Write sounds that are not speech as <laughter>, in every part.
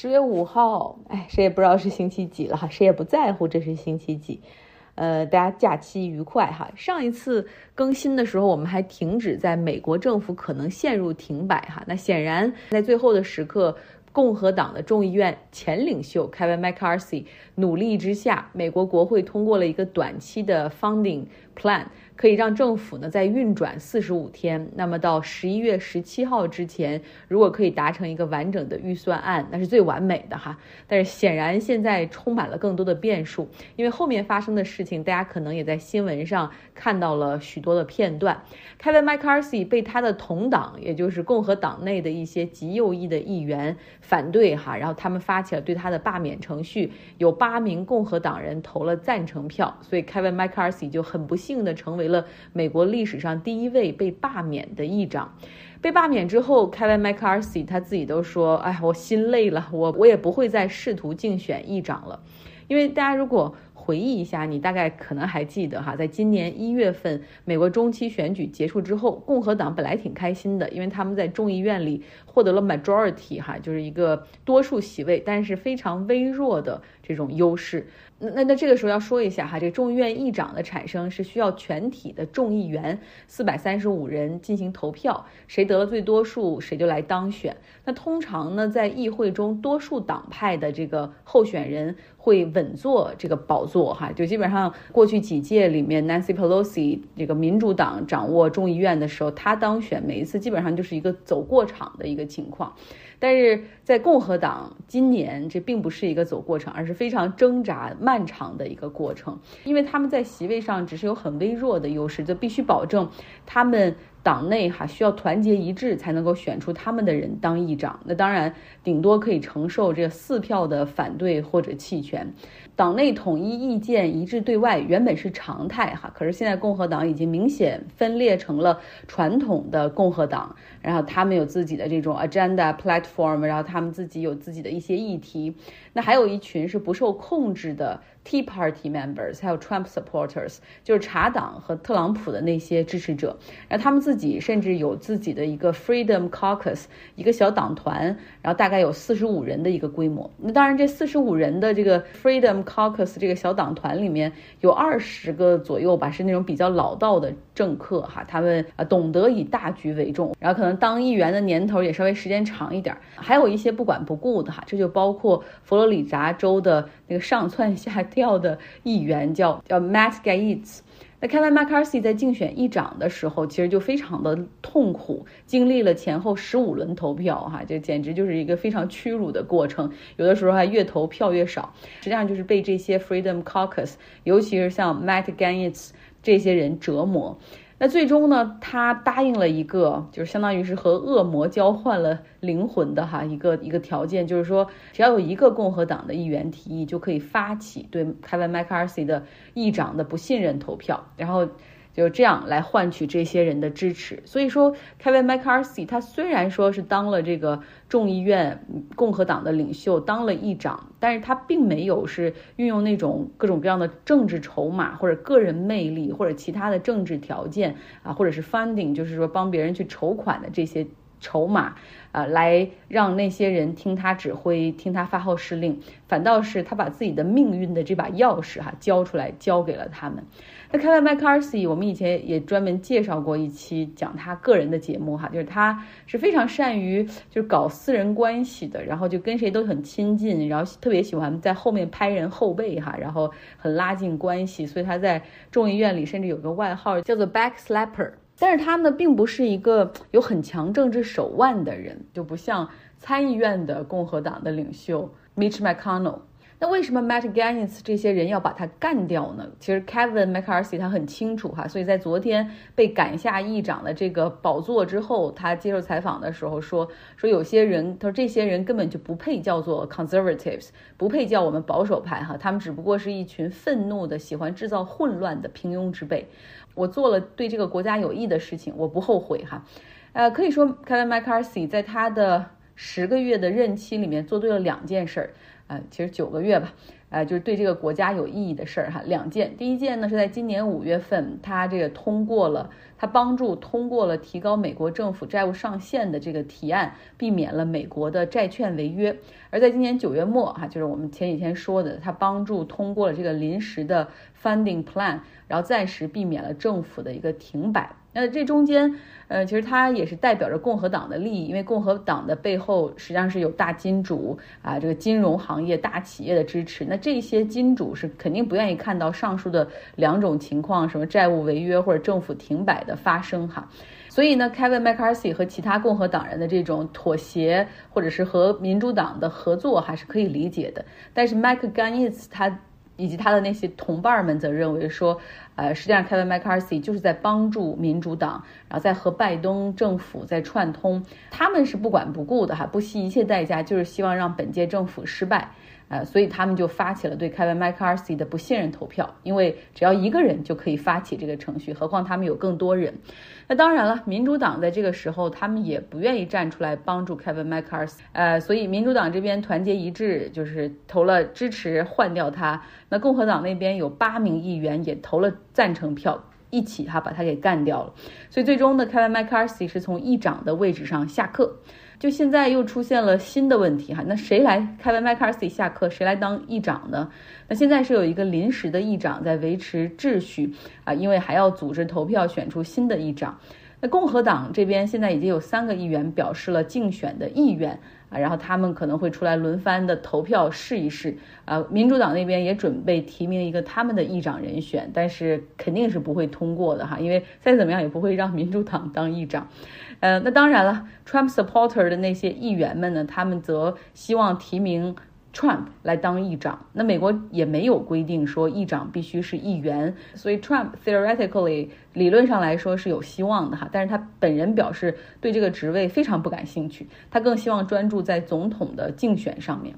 十月五号，哎，谁也不知道是星期几了哈，谁也不在乎这是星期几。呃，大家假期愉快哈。上一次更新的时候，我们还停止在美国政府可能陷入停摆哈。那显然在最后的时刻。共和党的众议院前领袖 Kevin McCarthy 努力之下，美国国会通过了一个短期的 funding plan，可以让政府呢在运转四十五天。那么到十一月十七号之前，如果可以达成一个完整的预算案，那是最完美的哈。但是显然现在充满了更多的变数，因为后面发生的事情，大家可能也在新闻上看到了许多的片段。Kevin McCarthy 被他的同党，也就是共和党内的一些极右翼的议员。反对哈，然后他们发起了对他的罢免程序，有八名共和党人投了赞成票，所以 Kevin McCarthy 就很不幸的成为了美国历史上第一位被罢免的议长。被罢免之后，Kevin McCarthy 他自己都说：“哎，我心累了，我我也不会再试图竞选议长了，因为大家如果。”回忆一下，你大概可能还记得哈，在今年一月份美国中期选举结束之后，共和党本来挺开心的，因为他们在众议院里获得了 majority 哈，就是一个多数席位，但是非常微弱的这种优势。那那这个时候要说一下哈，这众议院议长的产生是需要全体的众议员四百三十五人进行投票，谁得了最多数，谁就来当选。那通常呢，在议会中，多数党派的这个候选人会稳坐这个宝座哈，就基本上过去几届里面，Nancy Pelosi 这个民主党掌握众议院的时候，他当选每一次基本上就是一个走过场的一个情况。但是在共和党今年，这并不是一个走过程，而是非常挣扎、漫长的一个过程，因为他们在席位上只是有很微弱的优势，就必须保证他们。党内哈需要团结一致才能够选出他们的人当议长，那当然顶多可以承受这四票的反对或者弃权。党内统一意见一致对外原本是常态哈，可是现在共和党已经明显分裂成了传统的共和党，然后他们有自己的这种 agenda platform，然后他们自己有自己的一些议题。那还有一群是不受控制的。Tea Party members，还有 Trump supporters，就是茶党和特朗普的那些支持者，然后他们自己甚至有自己的一个 Freedom Caucus，一个小党团，然后大概有四十五人的一个规模。那当然，这四十五人的这个 Freedom Caucus 这个小党团里面有二十个左右吧，是那种比较老道的政客哈，他们啊懂得以大局为重，然后可能当议员的年头也稍微时间长一点，还有一些不管不顾的哈，这就包括佛罗里达州的那个上蹿下。跳的议员叫叫 Matt Gaetz，那 Kevin McCarthy 在竞选议长的时候，其实就非常的痛苦，经历了前后十五轮投票，哈，这简直就是一个非常屈辱的过程，有的时候还越投票越少，实际上就是被这些 Freedom Caucus，尤其是像 Matt Gaetz 这些人折磨。那最终呢，他答应了一个，就是相当于是和恶魔交换了灵魂的哈一个一个条件，就是说只要有一个共和党的议员提议，就可以发起对 Kevin McCarthy 的议长的不信任投票，然后。就这样来换取这些人的支持。所以说，Kevin McCarthy 他虽然说是当了这个众议院共和党的领袖，当了议长，但是他并没有是运用那种各种各样的政治筹码或者个人魅力或者其他的政治条件啊，或者是 funding，就是说帮别人去筹款的这些筹码啊，来让那些人听他指挥，听他发号施令。反倒是他把自己的命运的这把钥匙哈交出来，交给了他们。那 Kevin McCarthy，我们以前也专门介绍过一期讲他个人的节目哈，就是他是非常善于就是搞私人关系的，然后就跟谁都很亲近，然后特别喜欢在后面拍人后背哈，然后很拉近关系，所以他在众议院里甚至有个外号叫做 Back Slapper。但是他呢，并不是一个 <tsk> 有很强政治手腕的人，就不像参议院的共和党的领袖 Mitch McConnell。那为什么 Matt Gaetz 这些人要把他干掉呢？其实 Kevin McCarthy 他很清楚哈，所以在昨天被赶下议长的这个宝座之后，他接受采访的时候说，说有些人，他说这些人根本就不配叫做 conservatives，不配叫我们保守派哈，他们只不过是一群愤怒的、喜欢制造混乱的平庸之辈。我做了对这个国家有益的事情，我不后悔哈。呃，可以说 Kevin McCarthy 在他的十个月的任期里面做对了两件事儿。呃，其实九个月吧。呃，就是对这个国家有意义的事儿哈，两件。第一件呢是在今年五月份，他这个通过了，他帮助通过了提高美国政府债务上限的这个提案，避免了美国的债券违约。而在今年九月末哈，就是我们前几天说的，他帮助通过了这个临时的 funding plan，然后暂时避免了政府的一个停摆。那这中间，呃，其实它也是代表着共和党的利益，因为共和党的背后实际上是有大金主啊，这个金融行业大企业的支持。那这些金主是肯定不愿意看到上述的两种情况，什么债务违约或者政府停摆的发生哈。所以呢，Kevin McCarthy 和其他共和党人的这种妥协，或者是和民主党的合作，还是可以理解的。但是 Mike Gaines 他。以及他的那些同伴们则认为说，呃，实际上 Kevin McCarthy 就是在帮助民主党，然后在和拜登政府在串通，他们是不管不顾的哈，不惜一切代价，就是希望让本届政府失败。呃，所以他们就发起了对 Kevin McCarthy 的不信任投票，因为只要一个人就可以发起这个程序，何况他们有更多人。那当然了，民主党在这个时候他们也不愿意站出来帮助 Kevin McCarthy，呃，所以民主党这边团结一致，就是投了支持换掉他。那共和党那边有八名议员也投了赞成票，一起哈把他给干掉了。所以最终呢，Kevin McCarthy 是从议长的位置上下课。就现在又出现了新的问题哈，那谁来？Kevin McCarthy 下课，谁来当议长呢？那现在是有一个临时的议长在维持秩序啊，因为还要组织投票选出新的议长。那共和党这边现在已经有三个议员表示了竞选的意愿啊，然后他们可能会出来轮番的投票试一试啊。民主党那边也准备提名一个他们的议长人选，但是肯定是不会通过的哈，因为再怎么样也不会让民主党当议长。呃，那当然了，Trump supporter 的那些议员们呢，他们则希望提名 Trump 来当议长。那美国也没有规定说议长必须是议员，所以 Trump theoretically 理论上来说是有希望的哈。但是他本人表示对这个职位非常不感兴趣，他更希望专注在总统的竞选上面。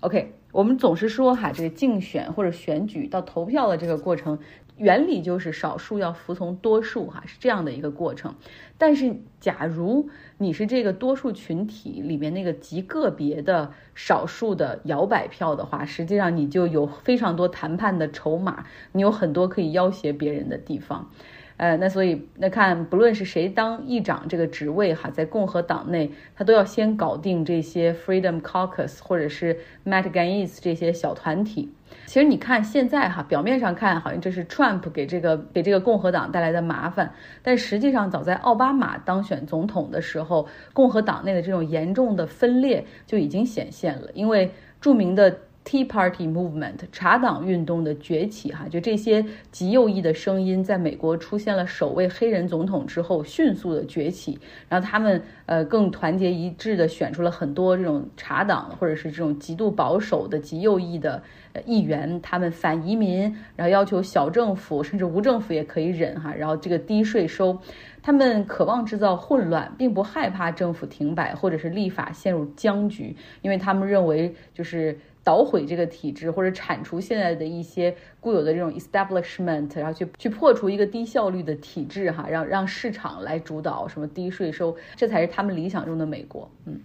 OK，我们总是说哈，这个竞选或者选举到投票的这个过程。原理就是少数要服从多数，哈，是这样的一个过程。但是，假如你是这个多数群体里面那个极个别的少数的摇摆票的话，实际上你就有非常多谈判的筹码，你有很多可以要挟别人的地方。呃，那所以那看，不论是谁当议长这个职位哈，在共和党内，他都要先搞定这些 Freedom Caucus 或者是 Matt Gaetz 这些小团体。其实你看现在哈，表面上看好像这是 Trump 给这个给这个共和党带来的麻烦，但实际上早在奥巴马当选总统的时候，共和党内的这种严重的分裂就已经显现了，因为著名的。Tea Party Movement 茶党运动的崛起，哈，就这些极右翼的声音，在美国出现了首位黑人总统之后，迅速的崛起。然后他们呃更团结一致的选出了很多这种茶党或者是这种极度保守的极右翼的议员，他们反移民，然后要求小政府甚至无政府也可以忍哈，然后这个低税收，他们渴望制造混乱，并不害怕政府停摆或者是立法陷入僵局，因为他们认为就是。捣毁这个体制，或者铲除现在的一些固有的这种 establishment，然后去去破除一个低效率的体制，哈，让让市场来主导什么低税收，这才是他们理想中的美国。嗯，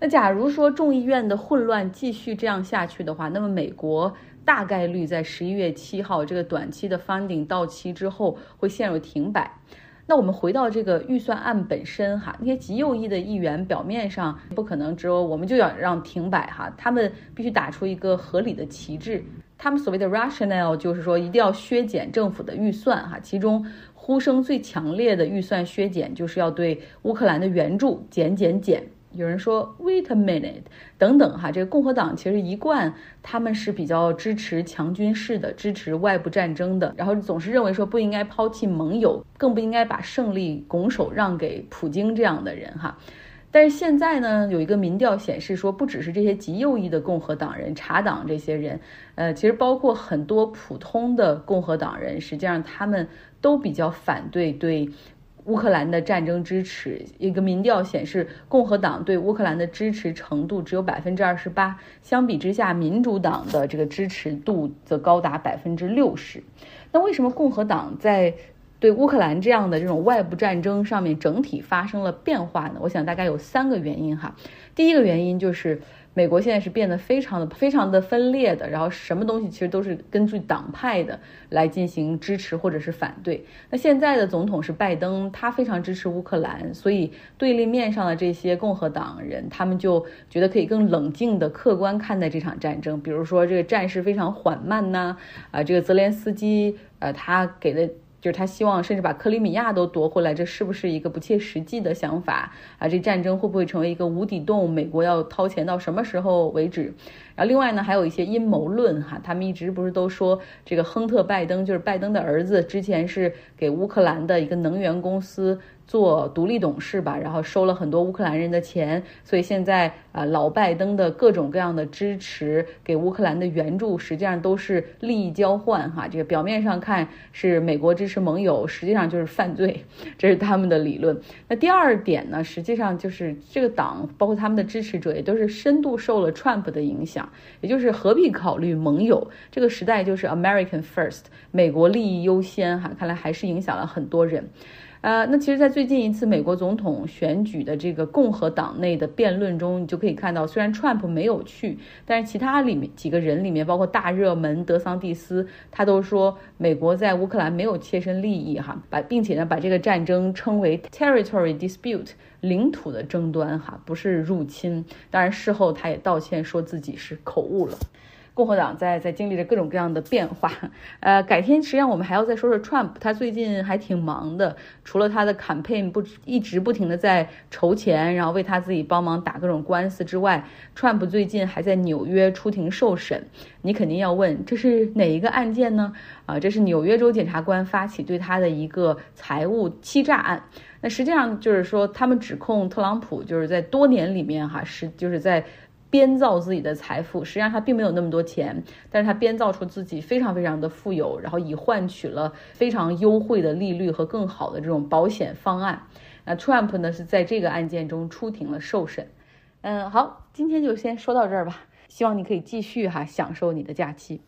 那假如说众议院的混乱继续这样下去的话，那么美国大概率在十一月七号这个短期的 funding 到期之后会陷入停摆。那我们回到这个预算案本身哈，那些极右翼的议员表面上不可能只有我们就要让停摆哈，他们必须打出一个合理的旗帜。他们所谓的 rationale 就是说一定要削减政府的预算哈，其中呼声最强烈的预算削减就是要对乌克兰的援助减减减。有人说，Wait a minute，等等哈，这个共和党其实一贯他们是比较支持强军事的，支持外部战争的，然后总是认为说不应该抛弃盟友，更不应该把胜利拱手让给普京这样的人哈。但是现在呢，有一个民调显示说，不只是这些极右翼的共和党人、茶党这些人，呃，其实包括很多普通的共和党人，实际上他们都比较反对对。乌克兰的战争支持，一个民调显示，共和党对乌克兰的支持程度只有百分之二十八，相比之下，民主党的这个支持度则高达百分之六十。那为什么共和党在对乌克兰这样的这种外部战争上面整体发生了变化呢？我想大概有三个原因哈。第一个原因就是美国现在是变得非常的非常的分裂的，然后什么东西其实都是根据党派的来进行支持或者是反对。那现在的总统是拜登，他非常支持乌克兰，所以对立面上的这些共和党人，他们就觉得可以更冷静的、客观看待这场战争。比如说这个战事非常缓慢呐，啊，这个泽连斯基，呃，他给的。就是他希望甚至把克里米亚都夺回来，这是不是一个不切实际的想法啊？这战争会不会成为一个无底洞？美国要掏钱到什么时候为止？然后另外呢，还有一些阴谋论哈，他们一直不是都说这个亨特·拜登就是拜登的儿子，之前是给乌克兰的一个能源公司。做独立董事吧，然后收了很多乌克兰人的钱，所以现在啊，老拜登的各种各样的支持给乌克兰的援助，实际上都是利益交换哈。这个表面上看是美国支持盟友，实际上就是犯罪，这是他们的理论。那第二点呢，实际上就是这个党包括他们的支持者也都是深度受了 Trump 的影响，也就是何必考虑盟友？这个时代就是 American First，美国利益优先哈。看来还是影响了很多人。呃，那其实，在最近一次美国总统选举的这个共和党内的辩论中，你就可以看到，虽然 Trump 没有去，但是其他里面几个人里面，包括大热门德桑蒂斯，他都说美国在乌克兰没有切身利益哈，把并且呢把这个战争称为 territory dispute 领土的争端哈，不是入侵。当然事后他也道歉，说自己是口误了。共和党在在经历着各种各样的变化，<laughs> 呃，改天实际上我们还要再说说 Trump，他最近还挺忙的，除了他的 campaign 不一直不停的在筹钱，然后为他自己帮忙打各种官司之外，Trump 最近还在纽约出庭受审。你肯定要问，这是哪一个案件呢？啊，这是纽约州检察官发起对他的一个财务欺诈案。那实际上就是说，他们指控特朗普就是在多年里面哈是就是在。编造自己的财富，实际上他并没有那么多钱，但是他编造出自己非常非常的富有，然后以换取了非常优惠的利率和更好的这种保险方案。那 Trump 呢是在这个案件中出庭了受审。嗯，好，今天就先说到这儿吧，希望你可以继续哈享受你的假期。